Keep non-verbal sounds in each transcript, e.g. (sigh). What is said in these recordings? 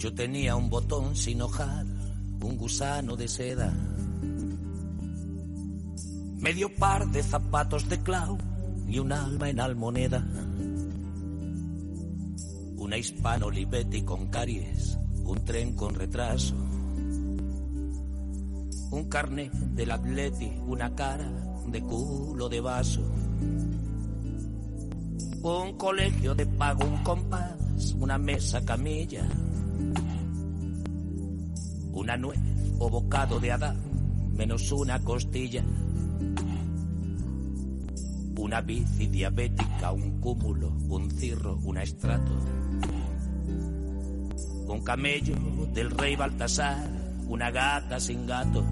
Yo tenía un botón sin hojar, un gusano de seda, medio par de zapatos de clau y un alma en almoneda. Una hispano Olivetti con caries, un tren con retraso. Un carnet del atleti, una cara de culo de vaso. Un colegio de pago, un compás, una mesa camilla. Una nuez o bocado de Adán, menos una costilla. Una bici diabética, un cúmulo, un cirro, un estrato. Un camello del rey Baltasar, una gata sin gato.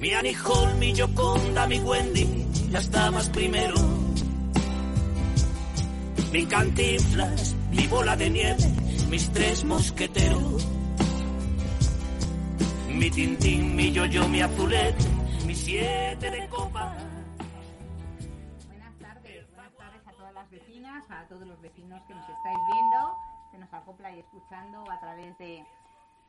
Mi Hall, mi Yoconda, mi Wendy, las damas primero. Mi cantinflas, mi bola de nieve, mis tres mosqueteros. Mi tintín, mi yo-yo, mi azulete, mi siete de copa. Buenas tardes, buenas tardes a todas las vecinas, a todos los vecinos que nos estáis viendo, que nos acopla y escuchando a través de,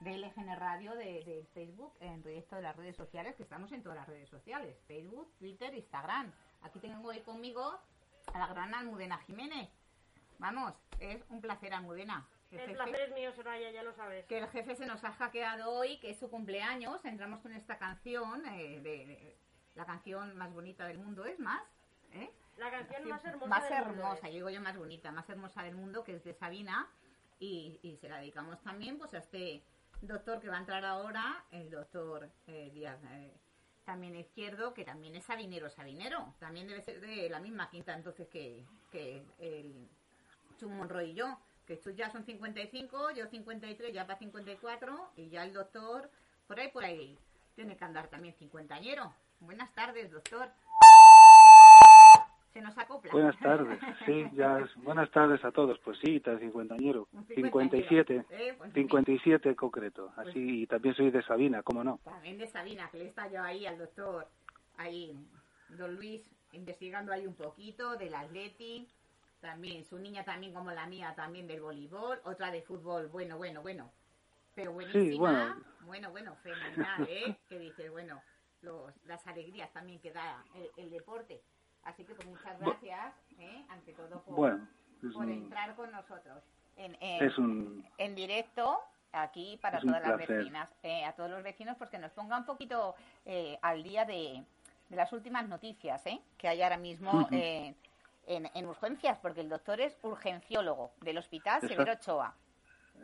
de LGN Radio, de, Facebook, en proyecto de las redes sociales, que estamos en todas las redes sociales, Facebook, Twitter, Instagram. Aquí tengo hoy conmigo a la gran Almudena Jiménez. Vamos, es un placer, Almudena. El placer es mío, Soraya, ya lo sabes. que el jefe se nos ha hackeado hoy, que es su cumpleaños. Entramos con esta canción, eh, de, de- la canción más bonita del mundo, ¿es más? ¿Eh? La canción más hermosa Más del mundo hermosa, yo digo yo más bonita, más hermosa del mundo, que es de Sabina. Y, y se la dedicamos también pues a este doctor que va a entrar ahora, el doctor eh, Díaz. eh, también izquierdo, que también es sabinero, sabinero. También debe ser de la misma quinta entonces que, que el Chum Monroy y yo. Que tú ya son 55, yo 53, ya para 54, y ya el doctor, por ahí, por ahí, tiene que andar también cincuentañero. Buenas tardes, doctor. Se nos acopla. Buenas tardes, sí, ya es- buenas tardes a todos. Pues sí, tal cincuentañero, Un 57, Eh, pues, 57 en concreto. Así, y también soy de Sabina, ¿cómo no? También de Sabina, que le está yo ahí al doctor, ahí, don Luis, investigando ahí un poquito del Atleti, también su niña también como la mía, también del voleibol, otra de fútbol, bueno, bueno, bueno, pero buenísima, bueno. bueno, bueno, fenomenal, ¿eh? (laughs) Que dices, bueno, los, las alegrías también que da el, el deporte. Así que pues muchas gracias, ¿eh? ante todo por, Bueno, por un, entrar con nosotros en, en- es un, en directo aquí para todas las vecinas, eh, a todos los vecinos, pues que nos ponga un poquito eh, al día de, de las últimas noticias ¿eh? que hay ahora mismo (laughs) eh, en, en urgencias, porque el doctor es urgenciólogo del Hospital. Severo Ochoa,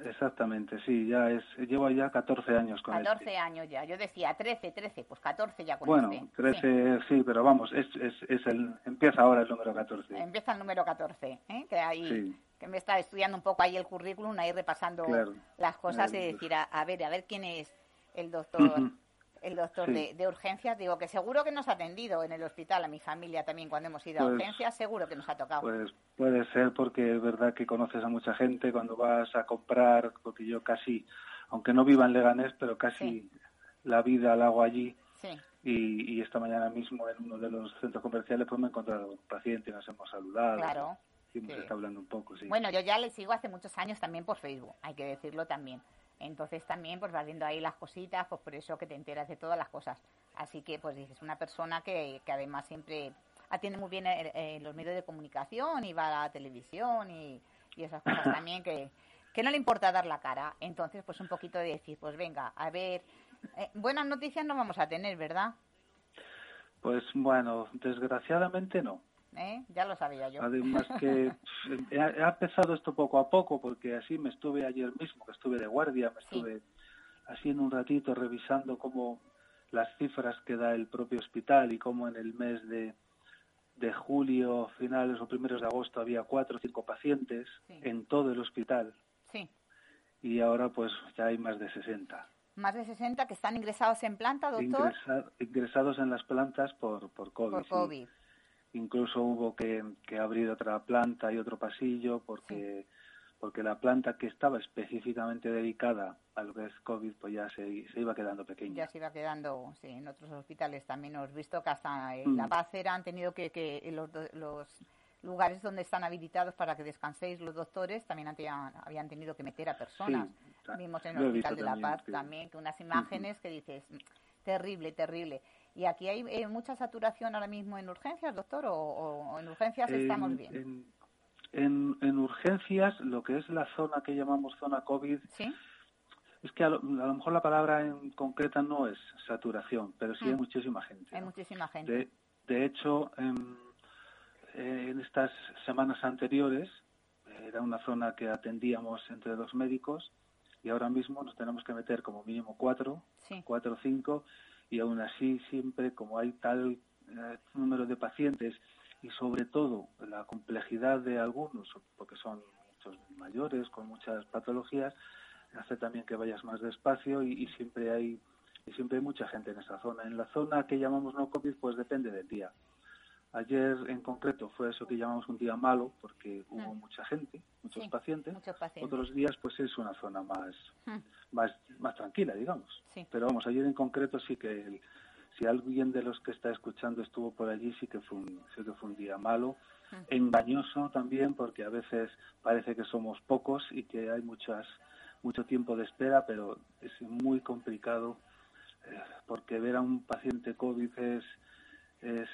exactamente, sí, ya es, llevo ya 14 años con 14 este. años ya. Yo decía 13, 13, pues 14 ya con Bueno, este. 13, sí. pero vamos, es, es, es el, empieza ahora el número Sí. 14. Empieza el número 14, ¿eh? que ahí Sí. que me está estudiando un poco ahí el currículum, ahí repasando Claro. las cosas y decir, a, a ver, a ver quién es el doctor. El doctor Sí. de, de urgencias. Digo que seguro que nos ha atendido en el hospital, a mi familia también cuando hemos ido a Pues- urgencias, seguro que nos ha tocado. Pues puede ser porque es verdad que conoces a mucha gente cuando vas a comprar, porque yo casi, aunque no viva en Leganés, pero casi Sí. la vida la hago allí. sí, Y, y esta mañana mismo en uno de los centros comerciales pues me he encontrado con un paciente nos hemos saludado. claro. Y hemos estado hablando un poco, sí. Bueno, yo ya le sigo hace muchos años también por Facebook, hay que decirlo también. Entonces también pues vas viendo ahí las cositas, pues por eso que te enteras de todas las cosas. Así que pues dices, una persona que, que además siempre atiende muy bien eh, eh, los medios de comunicación y va a la televisión y, y esas cosas (coughs) también que, que no le importa dar la cara. Entonces pues un poquito de decir, pues venga, a ver, eh, buenas noticias no vamos a tener, ¿verdad? Pues bueno, desgraciadamente no. ¿Eh? Ya lo sabía yo. Además que (laughs) ha, empezado esto poco a poco porque así me estuve ayer mismo, que estuve de guardia, me Sí. estuve así en un ratito revisando cómo las cifras que da el propio hospital y cómo en el mes de, de julio, finales o primeros de agosto había cuatro o cinco pacientes Sí. en todo el hospital Sí. y ahora pues ya hay más de 60. Más de 60 que están ingresados en planta, doctor, Ingresa- ingresados en las plantas por, por COVID. por sí. Incluso hubo que, que abrir otra planta y otro pasillo porque, porque la planta que estaba específicamente dedicada a lo que es COVID pues ya se, se iba quedando Ya pequeña. se iba quedando, sí, en otros hospitales también hemos visto que hasta en La Mm. Paz era, han tenido que, que los, los, lugares donde están habilitados para que descanséis los doctores también habían, habían tenido que meter a personas. Vimos en el Hospital de la Paz también que unas imágenes que dices, terrible, terrible. ¿Y aquí hay eh, mucha saturación ahora mismo en urgencias, doctor? ¿O, en urgencias estamos bien? En, en, urgencias, lo que es la zona que llamamos zona COVID, es que a lo, mejor la palabra en concreta no es saturación, pero sí hay mm. muchísima gente. Hay muchísima gente. De, hecho, en, en estas semanas anteriores, era una zona que atendíamos entre dos médicos y ahora mismo nos tenemos que meter como mínimo cuatro, cuatro o cinco, y aún así siempre como hay tal eh, número de pacientes y sobre todo la complejidad de algunos, porque son muchos mayores con muchas patologías, hace también que vayas más despacio y, siempre hay y siempre hay mucha gente en esa zona. En la zona que llamamos no COVID, pues depende del día. Ayer en concreto fue eso que llamamos un día malo porque hubo mm. mucha gente, muchos, pacientes. Otros días pues es una zona más mm. más, más tranquila, digamos. Pero vamos, ayer en concreto sí que si alguien de los que está escuchando estuvo por allí sí que fue un, sí que fue un día malo, mm. engañoso también porque a veces parece que somos pocos y que hay muchas mucho tiempo de espera, pero es muy complicado eh, porque ver a un paciente COVID es es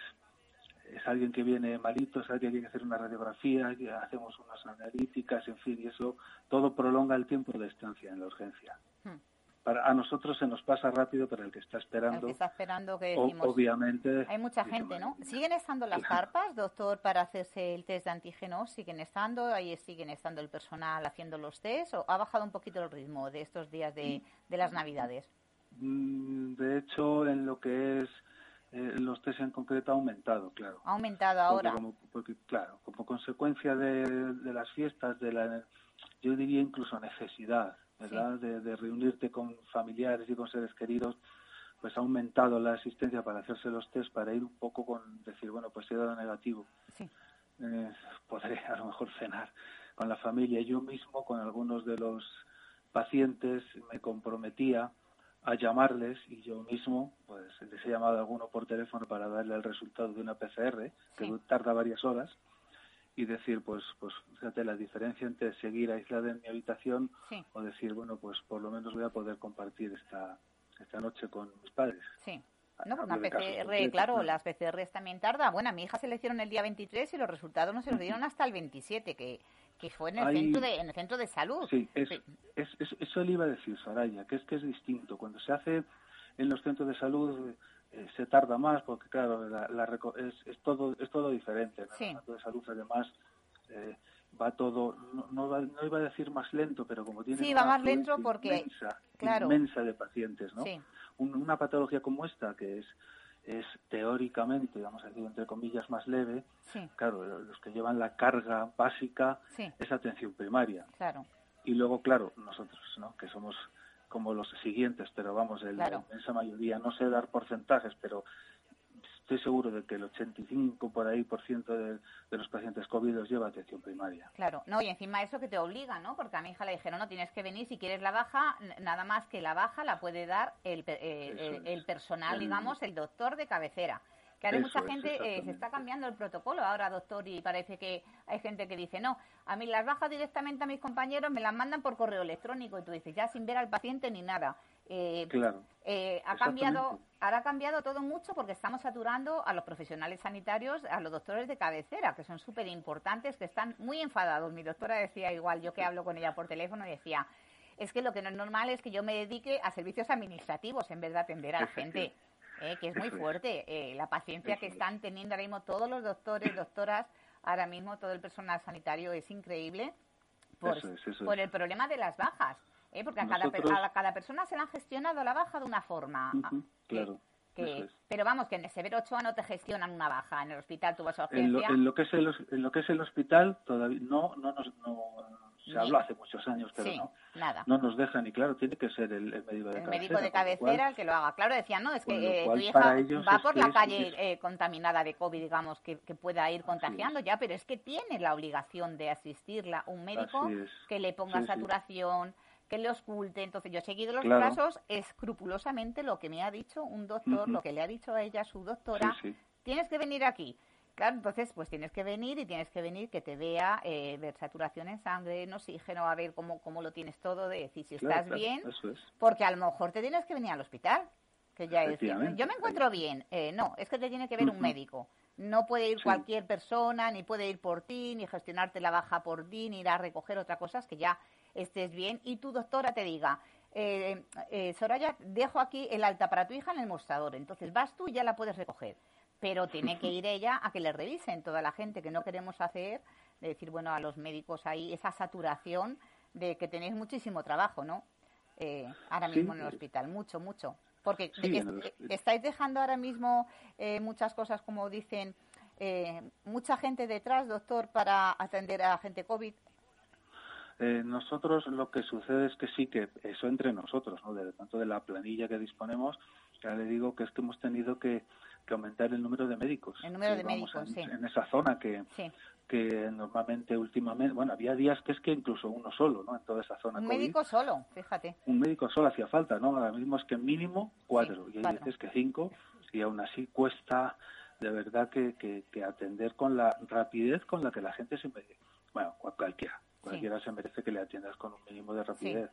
es alguien que viene malito, es alguien que tiene que hacer una radiografía, que hacemos unas analíticas, en fin, y eso todo prolonga el tiempo de estancia en la urgencia. Hmm. Para, a nosotros se nos pasa rápido, pero el que está esperando, está esperando que obviamente... Hay mucha gente, ¿no? ¿Siguen estando las carpas, doctor, para hacerse el test de antígenos? ¿Siguen estando? ¿Ahí siguen estando el personal haciendo los test? ¿O ha bajado un poquito el ritmo de estos días de, de las Navidades? Mm, de hecho, en lo que es eh, los test en concreto ha aumentado, claro. Ha aumentado ahora. Porque, claro, como consecuencia de, las fiestas, de la, yo diría incluso necesidad, ¿verdad? De, reunirte con familiares y con seres queridos, pues ha aumentado la asistencia para hacerse los test, para ir un poco con decir, bueno, pues he dado negativo. Sí. Eh, podré a lo mejor cenar con la familia. Yo mismo, con algunos de los pacientes, me comprometía a llamarles y yo mismo pues les he llamado a alguno por teléfono para darle el resultado de una PCR que tarda varias horas y decir pues pues fíjate la diferencia entre seguir aislada en mi habitación o decir bueno pues por lo menos voy a poder compartir esta esta noche con mis padres sí. No, porque una PCR, claro, las PCRs también tarda. Bueno, a mi hija se le hicieron el día 23 y los resultados no se los dieron hasta el 27, que que fue en el, centro de, en el centro de salud. Sí, es, Es, eso le iba a decir, Saraya, que es que es distinto. Cuando se hace en los centros de salud eh, se tarda más porque, claro, la, es, es, todo, es todo diferente. En el centro de salud, además, eh, va todo, no, no, iba a decir más lento, pero como tiene sí, va más lento porque, inmensa, inmensa de pacientes, ¿no? una patología como esta, que es es teóricamente, vamos a decir, entre comillas, más leve, claro, los que llevan la carga básica es atención primaria. Claro. Y luego, claro, nosotros, ¿no? que somos como los siguientes, pero vamos, en la inmensa mayoría, no sé dar porcentajes, pero estoy seguro de que el 85 por ahí por ciento de, los pacientes COVID los lleva atención primaria. Claro, no, y encima eso que te obliga, ¿no? Porque a mi hija le dijeron, no, tienes que venir, si quieres la baja, nada más que la baja la puede dar el, eh, el, personal, digamos, el doctor de cabecera. Que ahora mucha gente eh, se está cambiando el protocolo ahora, doctor, y parece que hay gente que dice, no, a mí las bajas directamente a mis compañeros me las mandan por correo electrónico y tú dices, ya sin ver al paciente ni nada. Eh, claro. Eh, ha cambiado, ahora ha cambiado todo mucho porque estamos saturando a los profesionales sanitarios, a los doctores de cabecera, que son súper importantes, que están muy enfadados. Mi doctora decía igual, yo que hablo con ella por teléfono, decía, es que lo que no es normal es que yo me dedique a servicios administrativos en vez de atender a la gente, eh, que es muy fuerte. Eh, la paciencia que están teniendo ahora mismo todos los doctores, doctoras, ahora mismo todo el personal sanitario es increíble por, por el problema de las bajas. ¿Eh? porque a, cada, cada persona se le han gestionado la baja de una forma. Ah, claro. Pero vamos, que en el Severo Ochoa no te gestionan una baja, en el hospital tu vas a En lo, que, es el, en lo que es el hospital todavía no, no, nos, no se habló hace muchos años, pero no. Nada. No nos dejan, y claro, tiene que ser el, médico de cabecera. El médico de cabecera el que lo haga. Claro, decían, no, es que eh, tu hija va por la calle eh, contaminada de COVID, digamos, que, pueda ir contagiando ya, pero es que tiene la obligación de asistirla un médico que le ponga saturación que le oculte. Entonces, yo he seguido los casos escrupulosamente lo que me ha dicho un doctor, lo que le ha dicho a ella su doctora. Tienes que venir aquí. Claro, entonces pues tienes que venir y tienes que venir que te vea, eh, ver saturación en sangre, en oxígeno, a ver cómo, cómo lo tienes todo, de decir si Claro, estás claro, bien, es. porque a lo mejor te tienes que venir al hospital, que ya es, yo me encuentro bien, eh, no, es que te tiene que ver un médico, no puede ir Sí. cualquier persona, ni puede ir por ti, ni gestionarte la baja por ti, ni ir a recoger otra cosa, es que ya estés bien y tu doctora te diga, eh, eh, Soraya, dejo aquí el alta para tu hija en el mostrador, entonces vas tú y ya la puedes recoger, pero tiene que ir ella a que le revisen toda la gente que no queremos hacer, de decir, bueno, a los médicos ahí esa saturación de que tenéis muchísimo trabajo, ¿no? Eh, ahora Sí, mismo en el eh, hospital, mucho, mucho. Porque Sí, el hospital. estáis dejando ahora mismo eh, muchas cosas, como dicen, eh, mucha gente detrás, doctor, para atender a gente COVID. Eh, nosotros lo que sucede es que sí que eso entre nosotros, ¿no? De tanto de la planilla que disponemos, ya le digo que es que hemos tenido que, que aumentar el número de médicos. El número de médicos, en, sí. en esa zona que, Sí. que normalmente últimamente, bueno, había días que es que incluso uno solo, ¿no? En toda esa zona Un COVID. médico solo, fíjate. un médico solo hacía falta, ¿no? Ahora mismo es que mínimo cuatro, Sí, y hay veces que cinco, y aún así cuesta de verdad que, que, que atender con la rapidez con la que la gente se. Bueno, cual- cualquiera, se merece que le atiendas con un mínimo de rapidez,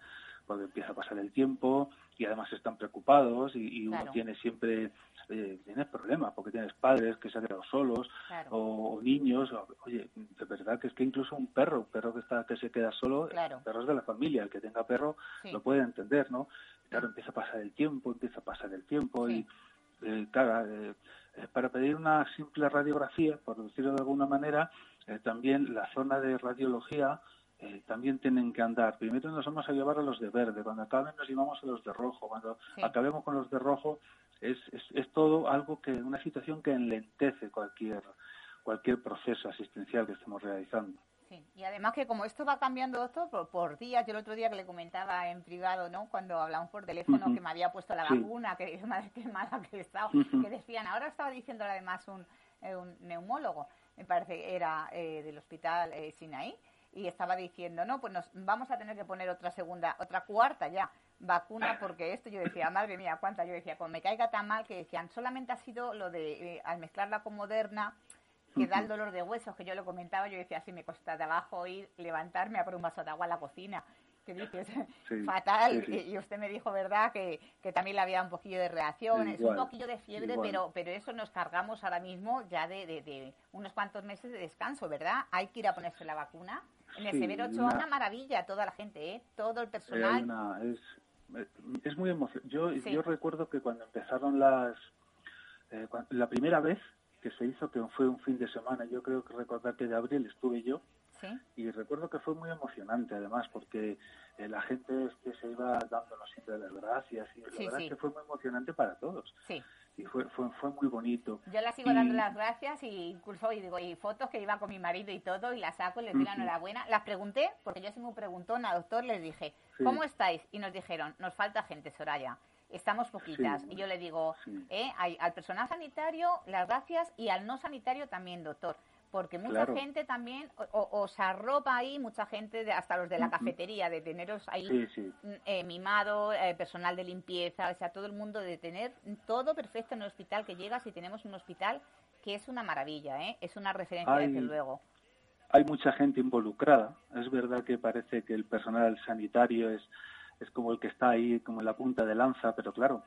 porque empieza a pasar el tiempo y además están preocupados y, y uno tiene siempre, eh, tienes problemas, porque tienes padres que se han quedado solos, Claro. o, o niños, o- oye, de verdad que es que incluso un perro, un perro que está que se queda solo, Claro. perros de la familia, el que tenga perro Sí. lo puede entender, ¿no? Claro, empieza a pasar el tiempo, empieza a pasar el tiempo Sí. y, eh, claro, eh, eh, para pedir una simple radiografía, por decirlo de alguna manera, eh, también la zona de radiología eh, también tienen que andar. Primero nos vamos a llevar a los de verde, cuando acaben nos llevamos a los de rojo, cuando Sí. acabemos con los de rojo es, es, es todo algo que, una situación que enlentece cualquier cualquier proceso asistencial que estemos realizando. Sí, y además que como esto va cambiando doctor por, por días, yo el otro día que le comentaba en privado, ¿no? Cuando hablamos por teléfono que me había puesto la Sí. vacuna, que (laughs) madre qué mala que he estado, Ujú. que decían, ahora estaba diciendo además un, eh, un neumólogo, me parece que era eh, del hospital eh, Sinaí, y estaba diciendo, no, pues nos vamos a tener que poner otra segunda, otra cuarta ya vacuna porque esto yo decía, madre mía, cuánta, yo decía, como me caiga tan mal que decían, solamente ha sido lo de eh, al mezclarla con Moderna que da el dolor de huesos, que yo lo comentaba, yo decía, así me cuesta trabajo ir, levantarme a por un vaso de agua a la cocina. Que dices, Sí, (laughs) fatal. sí, sí. Y usted me dijo, ¿verdad?, que, que también le había un poquillo de reacciones, un poquillo de fiebre, igual. pero pero eso nos cargamos ahora mismo ya de, de- de unos cuantos meses de descanso, ¿verdad? Hay que ir a ponerse la vacuna. En el Sí, Severo Ochoa, una- una maravilla, toda la gente, ¿eh? Todo el Eh, personal. una- es, es muy emocionante. Yo, Sí. yo recuerdo que cuando empezaron las... eh, la primera vez que se hizo, que fue un fin de semana, yo creo que recordar que de abril estuve yo, Sí, y recuerdo que fue muy emocionante además, porque eh, la gente este, se iba dándonos siempre las gracias, y la Sí, verdad es que fue muy emocionante para todos, sí. Y fue, fue, fue muy bonito. Yo la sigo Y- dando las gracias y incluso y digo y fotos que iba con mi marido y todo y las saco y les doy la enhorabuena. Las pregunté porque yo soy muy preguntona, doctor, les dije, Sí. ¿cómo estáis? Y nos dijeron, nos falta gente, Soraya. Estamos poquitas. Sí. Y yo le digo, Sí. eh, al personal sanitario las gracias y al no sanitario también, doctor. Porque mucha Claro. gente también o- o- os arropa ahí, mucha gente, de, hasta los de la cafetería, de teneros ahí Sí, sí. mm, eh, mimado, eh, personal de limpieza, o sea, todo el mundo de tener todo perfecto en el hospital que llegas y tenemos un hospital que es una maravilla, ¿eh? Es una referencia, desde luego. hay mucha gente involucrada. Es verdad que parece que el personal sanitario es, es como el que está ahí, como en la punta de lanza, pero claro,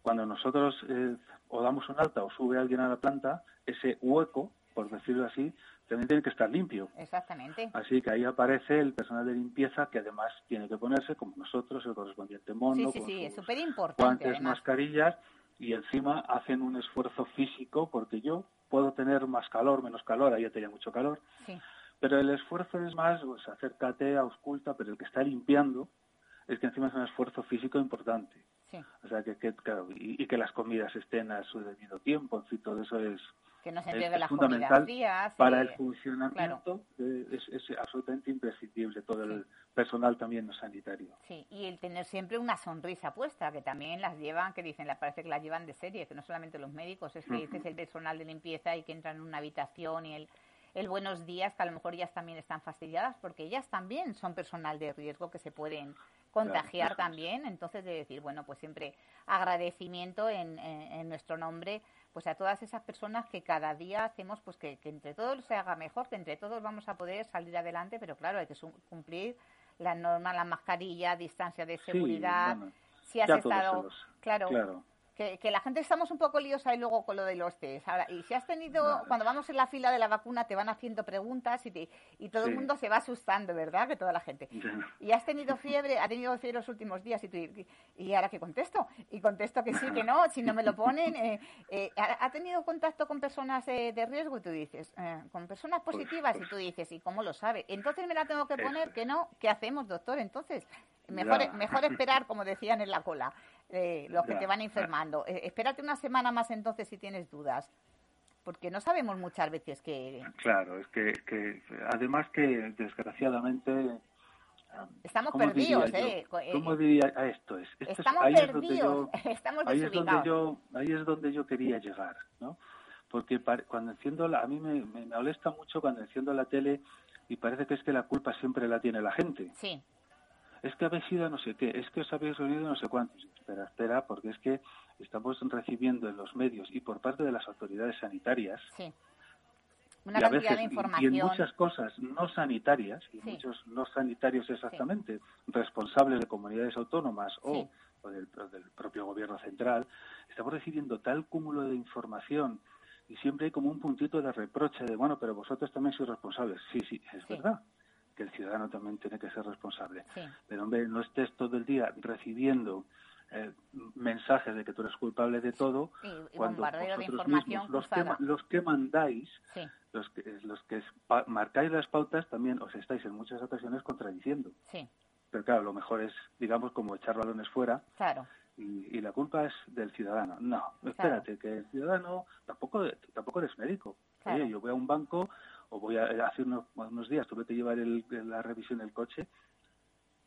cuando nosotros eh, o damos un alta o sube alguien a la planta, ese hueco, por decirlo así, también tiene que estar limpio. Exactamente. Así que ahí aparece el personal de limpieza que además tiene que ponerse, como nosotros, el correspondiente mono, Sí, sí, con sí, es sus súper importante, guantes, además. mascarillas y encima hacen un esfuerzo físico porque yo puedo tener más calor, menos calor, ahí ya tenía mucho calor, Sí, pero el esfuerzo es más, pues acércate, ausculta, pero el que está limpiando es que encima es un esfuerzo físico importante. sí. O sea, que, que claro, y, y que las comidas estén a su debido tiempo, en fin, todo eso es, Que no se es- es las fundamental para y- el funcionamiento, de- es, es absolutamente imprescindible todo el personal también no sanitario. Sí, y el tener siempre una sonrisa puesta, que también las llevan, que dicen, la parece que las llevan de serie, que no solamente los médicos, es que Ujú. dices el personal de limpieza y que entran en una habitación y el, el buenos días, que a lo mejor ellas también están fastidiadas, porque ellas también son personal de riesgo que se pueden contagiar es. también, entonces de decir, bueno, pues siempre agradecimiento en, en- en nuestro nombre pues a todas esas personas que cada día hacemos pues que, que entre todos se haga mejor, que entre todos vamos a poder salir adelante, pero claro, hay que cumplir las normas, la mascarilla, distancia de Sí, seguridad. bueno, si has estado, los- claro, claro. Que, que la gente estamos un poco líos ahí luego con lo de los test. Ahora, y si has tenido, cuando vamos en la fila de la vacuna, te van haciendo preguntas y, te- y todo el mundo se va asustando, ¿verdad? Que toda la gente. Y has tenido fiebre, ha tenido fiebre los últimos días y tú, y, y ahora qué contesto? Y contesto que sí, que no, si no me lo ponen. eh, eh, ha, tenido contacto con personas eh, de riesgo y tú dices, eh, con personas positivas pues. y tú dices, ¿y cómo lo sabe? Entonces me la tengo que poner, que no, ¿qué hacemos, doctor? Entonces, mejor, Ya. mejor esperar, como decían en la cola, eh, los que Ya. te van informando. Eh, espérate una semana más entonces si tienes dudas. Porque no sabemos muchas veces que Claro, es que, que además que desgraciadamente estamos ¿cómo diría perdidos? ¿eh? Eh, ¿Cómo diría ah, esto es? Esto es- Estamos ahí es donde perdidos, yo- (laughs) estamos ahí es donde yo ahí es donde yo quería llegar no porque cuando enciendo la a mí me, me molesta mucho cuando enciendo la tele y parece que es que la culpa siempre la tiene la gente Sí, es que habéis ido a no sé qué es que os habéis reunido no sé cuántos espera espera porque es que estamos recibiendo en los medios y por parte de las autoridades sanitarias sí. Una y a cantidad veces de y- y, información. en muchas cosas no sanitarias y Sí. muchos no sanitarios exactamente responsables de comunidades autónomas o, o del, del propio gobierno central estamos recibiendo tal cúmulo de información y siempre hay como un puntito de reproche de bueno pero vosotros también sois responsables sí sí es verdad que el ciudadano también tiene que ser responsable Sí, pero hombre no estés todo el día recibiendo eh, mensajes de que tú eres culpable de todo y, y cuando vosotros mismos, los que, los que mandáis Sí, los que los que marcáis las pautas también os estáis en muchas ocasiones contradiciendo. sí, Pero claro, lo mejor es, digamos, como echar balones fuera claro. y, y la culpa es del ciudadano. No, espérate, que el ciudadano tampoco tampoco eres médico. Claro. Oye, yo voy a un banco o voy a hace unos, unos días tuve que llevar el- la revisión del coche.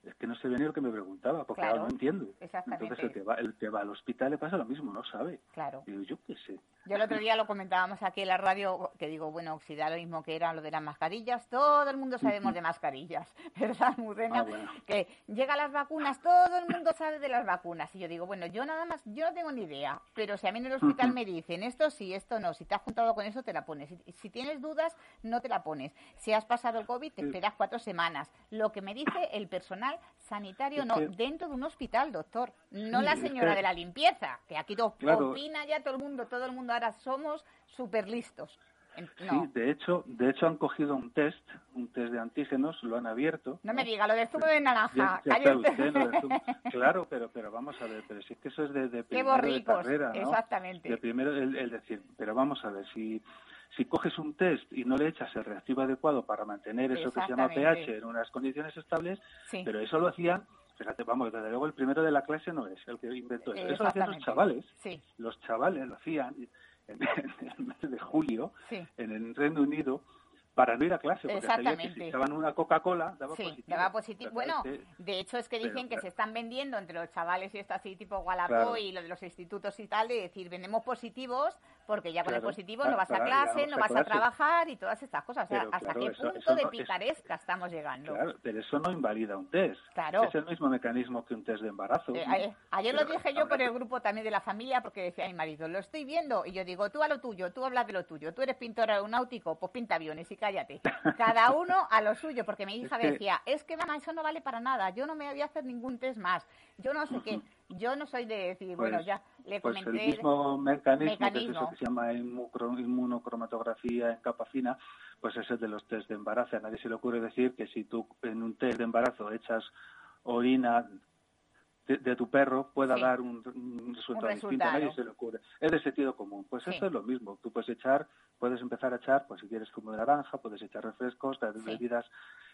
Es que no sé bien ni lo que me preguntaba, porque Claro, ahora no entiendo. exactamente. Entonces el que, va, el que va al hospital le pasa lo mismo, no sabe. Claro. Digo, yo qué sé. Yo el otro día lo comentábamos aquí en la radio, que digo, bueno, si da lo mismo que era lo de las mascarillas, todo el mundo sabemos de mascarillas, (laughs) ¿verdad, Mudena? Ah, bueno. Que llegan las vacunas, todo el mundo sabe de las vacunas. Y yo digo, bueno, yo nada más, yo no tengo ni idea, pero si a mí en el hospital me dicen esto sí, esto no, si te has juntado con eso, te la pones. Si, si tienes dudas, no te la pones. Si has pasado el COVID, te esperas cuatro semanas. Lo que me dice el personal sanitario, no, dentro de un hospital, doctor, no la señora de la limpieza, que aquí to- Claro. opina ya todo el mundo, todo el mundo ahora somos súper listos. No, Sí, de hecho, de hecho han cogido un test, un test de antígenos, lo han abierto. no me diga lo del zumo de naranja. Ya- ya calle está usted. usted, lo de zumo. Claro, pero pero vamos a ver, pero si es que eso es de, de Qué primero de borricos, carrera, ¿no? exactamente. De primero el, el decir, pero vamos a ver, si si coges un test y no le echas el reactivo adecuado para mantener eso que se llama pH en unas condiciones estables, Sí. pero eso lo hacían, fíjate, vamos, desde luego el primero de la clase no es el que inventó eso. Eso lo hacían los chavales, Sí, los chavales lo hacían en, (laughs) en el mes de julio sí. en el Reino Unido para no ir a clase, porque sabía que Exactamente. si echaban una Coca-Cola daba Sí, positivo. daba positivo. Pero Bueno, claro, es que- de hecho es que pero, dicen que claro. se están vendiendo entre los chavales y esto así tipo Wallapop Claro. y lo de los institutos y tal, de decir, vendemos positivos porque ya con el Claro, positivo para- no vas a clase, no vas a a trabajar y todas estas cosas. O sea, Pero, ¿hasta qué eso- punto eso de no es- picaresca estamos llegando? Claro, pero eso no invalida un test. Claro. Es el mismo mecanismo que un test de embarazo. Eh, ayer, ayer lo Pero dije yo por el grupo también de la familia porque decía mi marido, lo estoy viendo y yo digo, tú a lo tuyo, tú hablas de lo tuyo, tú eres pintor aeronáutico, pues pinta aviones y cállate. (laughs) Cada uno a lo suyo, porque mi hija que- decía, es que mamá, eso no vale para nada, yo no me voy a hacer ningún test más, yo no sé qué, yo no soy de decir, bueno, Pues- ya le Pues el comenté, mismo mecanismo, que es mecanismo. eso que se llama inmunocromatografía en capa fina, pues es el de los test de embarazo. A nadie se le ocurre decir que si tú en un test de embarazo echas orina de, de tu perro pueda Sí. dar un, un resultado distinto. A nadie se le ocurre. Es de sentido común. Pues Sí. esto es lo mismo. Tú puedes echar, puedes empezar a echar, pues si quieres zumo de naranja, puedes echar refrescos, bebidas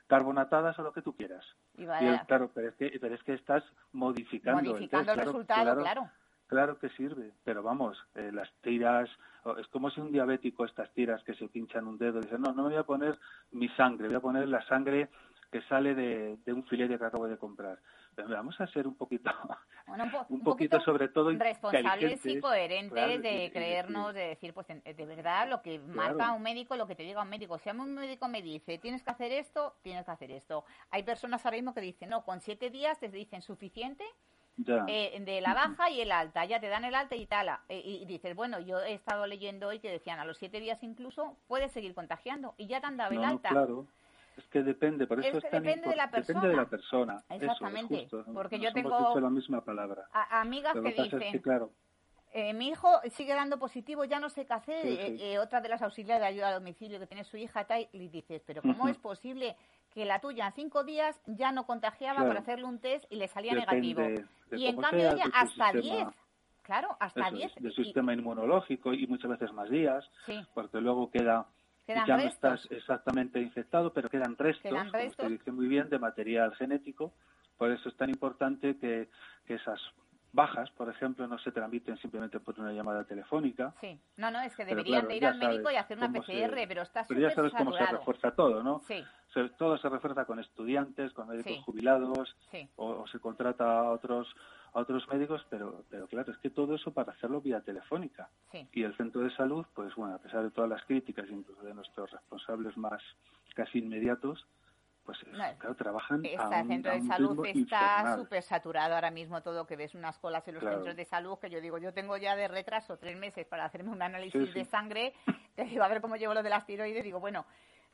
carbonatadas o lo que tú quieras. y va Y, a- claro, pero es que, pero es que estás modificando, modificando el, el test, resultado, claro, claro. Claro que sirve, pero vamos, eh, las tiras, es como si un diabético estas tiras que se pinchan un dedo, dice, no, no me voy a poner mi sangre, voy a poner la sangre que sale de, de un filete que acabo de comprar. Vamos a ser un poquito, Bueno, un, po- (laughs) un un poquito, sobre todo responsables y coherentes claro, de creernos, de decir, pues de verdad lo que Claro. marca un médico, lo que te diga un médico. Si a mí un médico me dice, tienes que hacer esto, tienes que hacer esto. Hay personas ahora mismo que dicen, no, con siete días te dicen suficiente eh, de la baja y el alta. Ya te dan el alta y tal. eh, y, y dices, bueno, yo he estado leyendo hoy que decían a los siete días incluso puedes seguir contagiando y ya te han dado el no, alta. claro. Es que depende, por Es eso es, que tan depende de la impor- Depende de la persona. persona. Eso, es Exactamente, justo. porque Nos yo hemos tengo- dicho la misma palabra. A- amigas que dicen, es que, claro, eh, mi hijo sigue dando positivo, ya no sé qué hacer. Sí, Eh, sí. eh, otra de las auxiliares de ayuda a domicilio que tiene su hija, tal, y dices, pero ¿cómo es posible que la tuya en cinco días ya no contagiaba Claro. para hacerle un test y le salía depende negativo? de Y en cambio ella de hasta sistema- 10. Claro, hasta eso 10. es, del y- sistema inmunológico y muchas veces más días, Sí, porque luego queda quedan ya no estás exactamente infectado, pero quedan restos, Quedan como usted dice muy bien, de material genético. Por eso es tan importante que, que esas bajas, por ejemplo, no se tramiten simplemente por una llamada telefónica. Sí, no, no, es que deberían claro, de ir al médico y hacer una cómo se- PCR, pero está Pero ya sabes cómo se refuerza todo, ¿no? Sí, Se- todo se refuerza con estudiantes, con médicos Sí. jubilados, sí, o, o se contrata a otros a otros médicos, pero, pero claro, es que todo eso para hacerlo vía telefónica. sí. Y el centro de salud, pues bueno, a pesar de todas las críticas, incluso de nuestros responsables más casi inmediatos, pues No, claro, trabajan a Está el un, centro a de un salud está súper saturado ahora mismo todo que ves unas colas en los Claro. centros de salud que yo digo yo tengo ya de retraso tres meses para hacerme un análisis Sí, sí. de sangre (laughs) te digo a ver cómo llevo lo de las tiroides digo bueno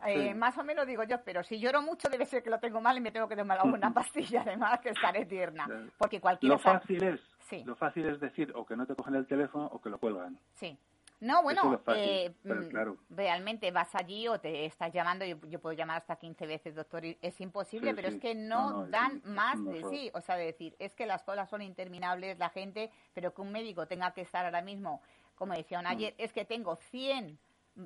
eh, Sí. más o menos digo yo pero si lloro mucho debe ser que lo tengo mal y me tengo que tomar una (laughs) pastilla además que estaré tierna porque cualquiera Lo sabe- fácil es, Sí. lo fácil es decir o que no te cogen el teléfono o que lo cuelgan. Sí. No, bueno, es fácil, eh, mm, claro. realmente vas allí o te estás llamando, yo, yo puedo llamar hasta 15 veces, doctor, y es imposible, Sí, pero sí. es que No, no, no, es dan es más de sí. O sea, de decir, es que las colas son interminables, la gente, pero que un médico tenga que estar ahora mismo, como decían ayer, es que tengo 100, mm,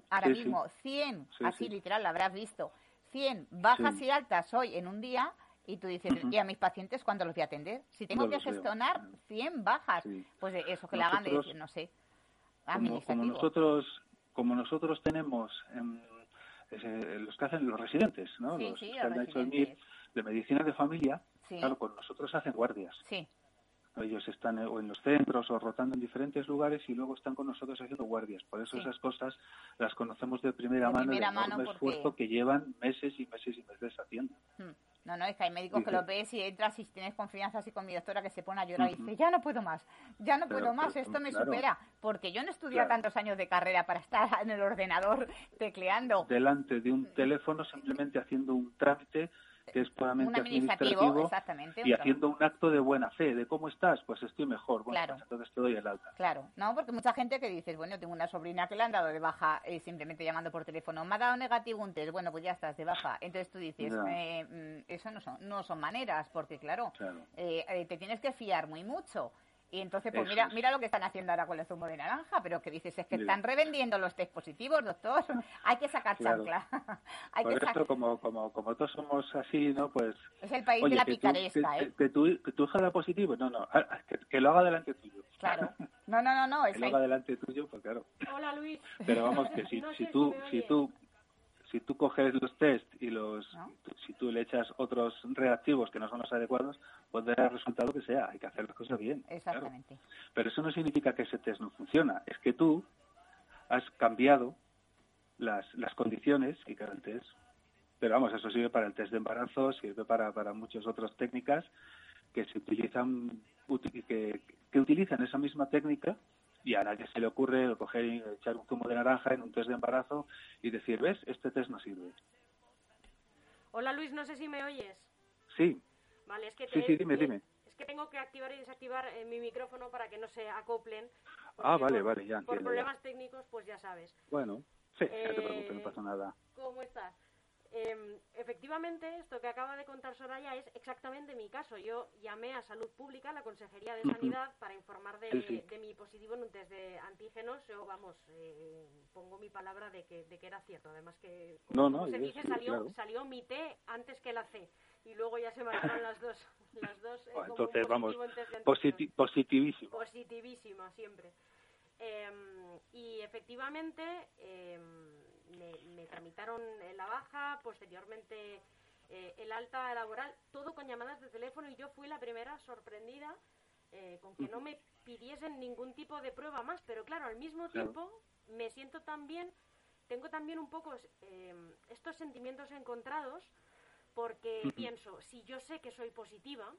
ahora Mm. Sí, sí. mismo 100, Sí, así sí. literal, lo habrás visto, 100 bajas y altas hoy en un día. Y tú dices. ¿y a mis pacientes cuándo los voy a atender? Si tengo No que lo sé. gestionar 100 bajas, pues eso que le hagan de no sé, como, administrativo. como nosotros como nosotros tenemos em, ese- los que hacen los residentes no Sí, los sí, que han hecho el MIR de medicina de familia claro con nosotros hacen guardias Sí, ellos están o en los centros o rotando en diferentes lugares y luego están con nosotros haciendo guardias por eso Sí. esas cosas las conocemos de primera De mano primera enorme mano esfuerzo que llevan meses y meses y meses haciendo Hmm. No, no, es que hay médicos que lo ves y entras y tienes confianza así con mi doctora que se pone a llorar y dice, ya no puedo más, ya no Pero- puedo más, pero, esto me claro. supera, porque yo no estudié Claro. tantos años de carrera para estar en el ordenador tecleando. delante de un teléfono simplemente haciendo un trámite que es puramente administrativo, administrativo exactamente. y haciendo un acto de buena fe, de cómo estás, pues estoy mejor, bueno, Claro. pues entonces te doy el alta. Claro, no, porque mucha gente que dices, bueno, tengo una sobrina que le han dado de baja eh, simplemente llamando por teléfono, me ha dado negativo un test, bueno, pues ya estás de baja. Entonces tú dices, eh, mm, eso no son, no son maneras, porque claro, Claro. eh, eh, te tienes que fiar muy mucho. Y entonces, pues Eso mira, mira lo que están haciendo ahora con el zumo de naranja, pero que dices, es que Mira. están revendiendo los test positivos, doctor. (laughs) Hay que sacar Claro. chancla. (laughs) Hay Por que esto, sac- como, como, como todos somos así, ¿no? Pues, Es el país oye, de la que, tú- picaresca, que, ¿eh? que tu, que tu hija da positivo, no, no, ah, que, que lo haga delante tuyo. Claro. (laughs) No, no, no, no. Es que lo ahí- haga delante tuyo, pues claro. Hola Luis. Pero vamos, que si, No si tú, si tú, si tú coges los test y los, ¿No? si tú le echas otros reactivos que no son los adecuados, pues dará el resultado que sea. Hay que hacer las cosas bien. claro. Exactamente. Pero eso no significa que ese test no funciona. Es que tú has cambiado las, las condiciones que el test. Pero vamos, eso sirve para el test de embarazo, sirve para, para muchas otras técnicas que se utilizan, uti- que, que utilizan esa misma técnica y a nadie se le ocurre coger y echar un zumo de naranja en un test de embarazo y decir, ¿ves? Este test no sirve. Hola Luis, no sé si me oyes. Sí, Vale, es que Sí, te- sí, dime, eh, dime. Es que tengo que activar y desactivar eh, mi micrófono para que no se acoplen. Ah, vale, por- vale, ya Por entiendo, problemas técnicos, pues ya sabes. bueno, sí, no te preocupes, Eh, no pasa nada. ¿Cómo estás? Em, efectivamente, esto que acaba de contar Soraya es exactamente mi caso. Yo llamé a Salud Pública, la Consejería de. Sanidad, para informar de, mi positivo en un test de antígenos. Yo, vamos, eh, pongo mi palabra de que, de que era cierto. Además que, como no, se sí, salió, claro. salió mi T antes que la C. Y luego ya se marcaron las dos. (laughs) Las dos eh, un entonces, vamos, positivo en test de antígenos Positi- positivísimo. positivísima siempre. Em, y efectivamente em, me, me tramitaron eh, la baja, posteriormente eh, el alta laboral, todo con llamadas de teléfono y yo fui la primera sorprendida eh, con que no me pidiesen ningún tipo de prueba más, pero claro, al mismo Claro. tiempo me siento también, tengo también un poco em, estos sentimientos encontrados porque pienso, si yo sé que soy positiva,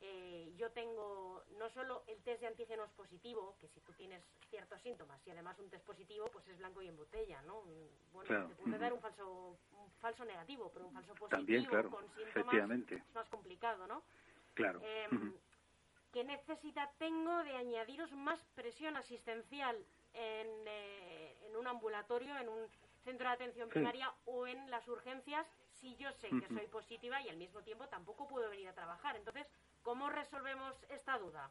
eh, yo tengo no solo el test de antígenos positivo, que si tú tienes ciertos síntomas y además un test positivo, pues es blanco y en botella, ¿no? Bueno, te puede dar un falso, un falso negativo, pero un falso positivo También, claro, con síntomas efectivamente. es más complicado, ¿no? Claro. Em, ¿Qué necesidad tengo de añadiros más presión asistencial en, eh, en un ambulatorio, en un centro de atención Sí. primaria o en las urgencias si yo sé que soy positiva y al mismo tiempo tampoco puedo venir a trabajar? Entonces, ¿cómo resolvemos esta duda?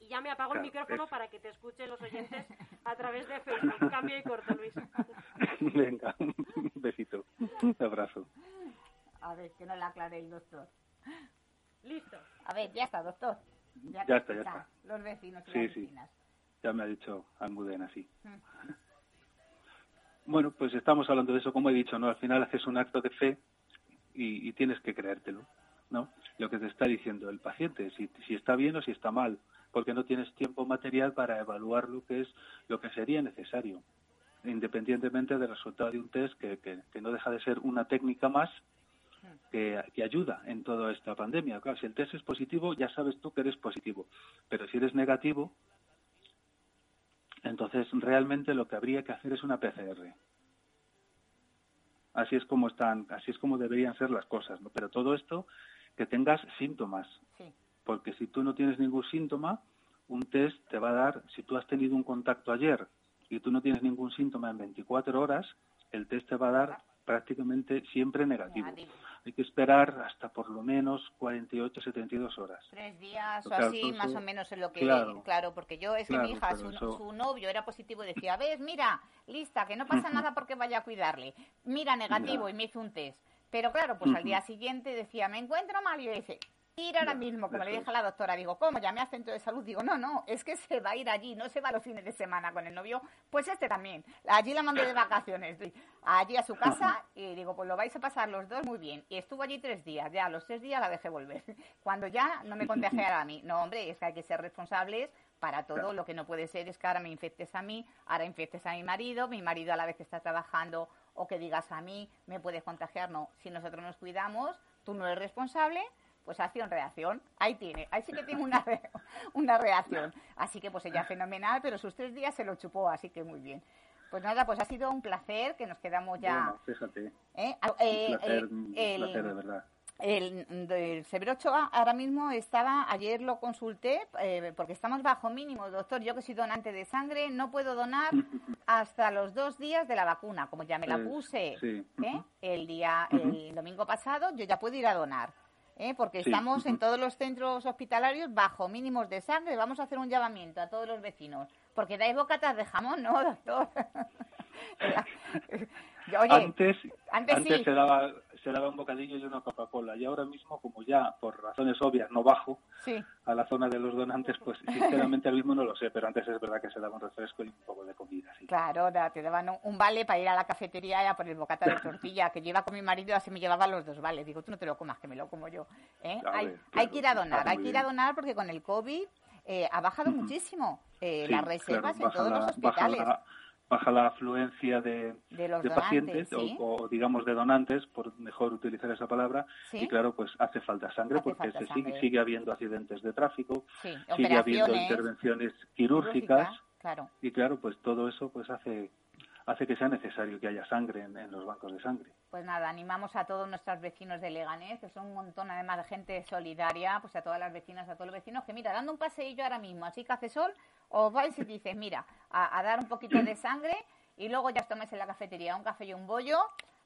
Y ya me apago el micrófono es- para que te escuchen los oyentes a través de Facebook. Cambio y corto, Luis. (laughs) Venga, un besito, un abrazo. A ver, que no la aclare el doctor. Listo. A ver, ya está, doctor. Ya está, ya está. Los vecinos y Sí, las sí. vecinas. Ya me ha dicho Almudena, sí. Mm. Bueno, pues estamos hablando de eso, como he dicho, ¿no? Al final haces un acto de fe y, y tienes que creértelo, ¿no? Lo que te está diciendo el paciente, si, si está bien o si está mal, porque no tienes tiempo material para evaluar lo que es lo que sería necesario, independientemente del resultado de un test que, que, no deja de ser una técnica más que, que ayuda en toda esta pandemia. Claro, si el test es positivo, ya sabes tú que eres positivo, pero si eres negativo, entonces realmente lo que habría que hacer es una PCR. Así es como están, así es como deberían ser las cosas, ¿no? Pero todo esto que tengas síntomas, Sí. porque si tú no tienes ningún síntoma, un test te va a dar, si tú has tenido un contacto ayer y tú no tienes ningún síntoma en 24 horas, el test te va a dar prácticamente siempre negativo. Negativo. Hay que esperar hasta por lo menos 48, 72 horas. Tres días o Claro, así, más o menos es lo que... claro. Claro, porque yo, es que mi hija, su, eso- su novio era positivo y decía, ves, mira, lista, que no pasa (laughs) nada porque vaya a cuidarle. Mira, negativo, y me hizo un test. Pero claro, pues al día siguiente decía, me encuentro mal, y yo dice, ir ahora mismo, como le dije a la doctora, digo, ¿cómo? Llamé al centro de salud, digo, no, no, es que se va a ir allí, no se va los fines de semana con el novio, pues este también. Allí la mandé de vacaciones, allí a su casa, y digo, pues lo vais a pasar los dos muy bien. Y estuvo allí tres días, ya a los tres días la dejé volver. (laughs) Cuando ya no me contagiara a mí. No, hombre, es que hay que ser responsables para todo. Claro. Lo que no puede ser es que ahora me infectes a mí, ahora infectes a mi marido, mi marido a la vez que está trabajando, o que digas a mí, me puedes contagiar. No, si nosotros nos cuidamos, tú no eres responsable, pues acción-reacción. Ahí tiene, ahí sí que tiene una, re- (laughs) una reacción. Así que pues ella fenomenal, pero sus tres días se lo chupó, así que muy bien. Pues nada, pues ha sido un placer que nos quedamos ya. Bueno, fíjate, ¿eh? Ah, eh, un placer, eh, un el- placer de verdad. El del Severo Ochoa ahora mismo estaba, ayer lo consulté, eh, porque estamos bajo mínimo, doctor. Yo que soy donante de sangre, no puedo donar (laughs) hasta los dos días de la vacuna. Como ya me la Eh, puse sí, ¿eh? el día, el domingo pasado, yo ya puedo ir a donar. ¿eh? Porque Sí, estamos en todos los centros hospitalarios bajo mínimos de sangre. Vamos a hacer un llamamiento a todos los vecinos. Porque dais bocatas de jamón, ¿no, doctor? (laughs) Oye, antes antes antes sí. se daba se daba un bocadillo y una Coca-Cola y ahora mismo como ya por razones obvias no bajo sí. a la zona de los donantes pues sinceramente ahora mismo no lo sé pero antes es verdad que se daba un refresco y un poco de comida sí. Claro, te daban un, vale para ir a la cafetería y a por el bocata de (laughs) tortilla, que iba con mi marido así me llevaba los dos vales. Digo, tú no te lo comas, que me lo como yo. ¿eh? Hay, hay que ir a donar, hay que ir a donar porque con el COVID eh, ha bajado muchísimo eh, Sí, las reservas claro, en todos los baja hospitales la- baja la afluencia de, de de donantes. pacientes ¿sí? o, o, digamos de donantes, por mejor utilizar esa palabra, Sí. y claro, pues hace falta sangre Hace porque falta se sigue, sangre. sigue habiendo accidentes de tráfico, Sí, sigue habiendo intervenciones quirúrgicas quirúrgicas, Claro. y claro, pues todo eso pues hace hace que sea necesario que haya sangre en, los bancos de sangre. Pues nada, animamos a todos nuestros vecinos de Leganés, que son un montón además de gente solidaria, pues a todas las vecinas, a todos los vecinos, que mira, dando un paseillo ahora mismo, así que hace sol, os vais y dices, mira, a, dar un poquito de sangre y luego ya os tomáis en la cafetería un café y un bollo,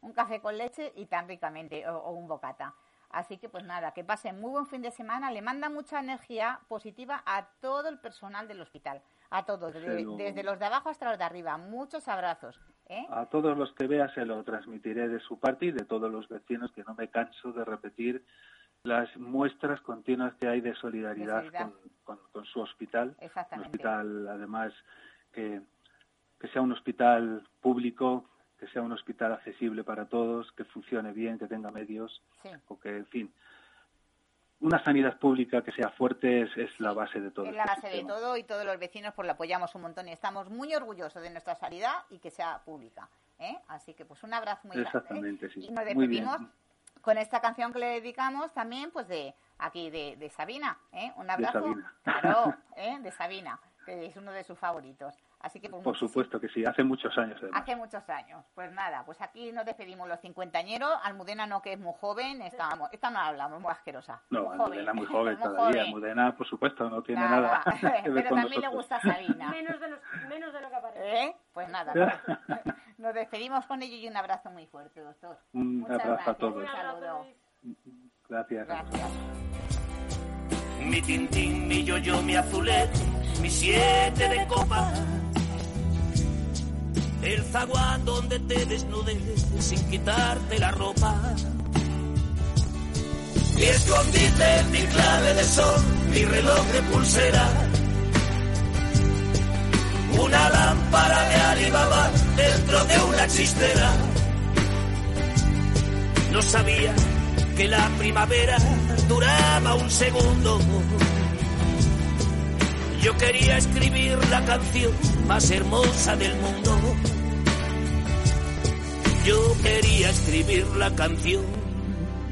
un café con leche y tan ricamente, o un bocata. Así que pues nada, que pasen muy buen fin de semana, le manda mucha energía positiva a todo el personal del hospital, a todos, de- desde los de abajo hasta los de arriba. Muchos abrazos. ¿eh? A todos los que vea se lo transmitiré de su parte y de todos los vecinos que no me canso de repetir las muestras continuas que hay de solidaridad, De solidaridad. Con, con- con su hospital. Un Exactamente. hospital, además, que, que sea un hospital público, que sea un hospital accesible para todos, que funcione bien, que tenga medios, Sí. o que, en fin, una sanidad pública que sea fuerte es, es la base de todo. Es la este base de todo y todos los vecinos pues la apoyamos un montón y estamos muy orgullosos de nuestra sanidad y que sea pública. ¿eh? Así que pues un abrazo muy grande. ¿eh? Exactamente, sí. Y nos despedimos con esta canción que le dedicamos también, pues de aquí, de, de Sabina, ¿eh? Un abrazo. De Sabina. Claro, (laughs) ¿eh? de Sabina, que es uno de sus favoritos. Así que, pues, Por supuesto que sí, hace muchos años. Además. Hace muchos años. Pues nada, pues aquí nos despedimos los cincuentañeros. Almudena no, que es muy joven, estábamos, esta no hablamos, muy asquerosa. No, muy Almudena muy joven (laughs) muy todavía. Joven. Almudena, por supuesto, no tiene nada, nada que ver (laughs) Pero con también nosotros. le gusta Sabina. menos, de los, menos de lo que aparece. ¿Eh? Pues nada, nos, (laughs) nos despedimos con ello y un abrazo muy fuerte, doctor. Un Muchas abrazo gracias. a todos. Un saludo. Gracias. Gracias. Mi tintín, mi yo-yo, mi azulete, mi siete de copa. El zaguán donde te desnudes sin quitarte la ropa. Mi escondite, mi clave de sol, mi reloj de pulsera. Una lámpara de Alibaba dentro de una chistera. No sabía que la primavera duraba un segundo. Yo quería escribir la canción más hermosa del mundo. Yo quería escribir la canción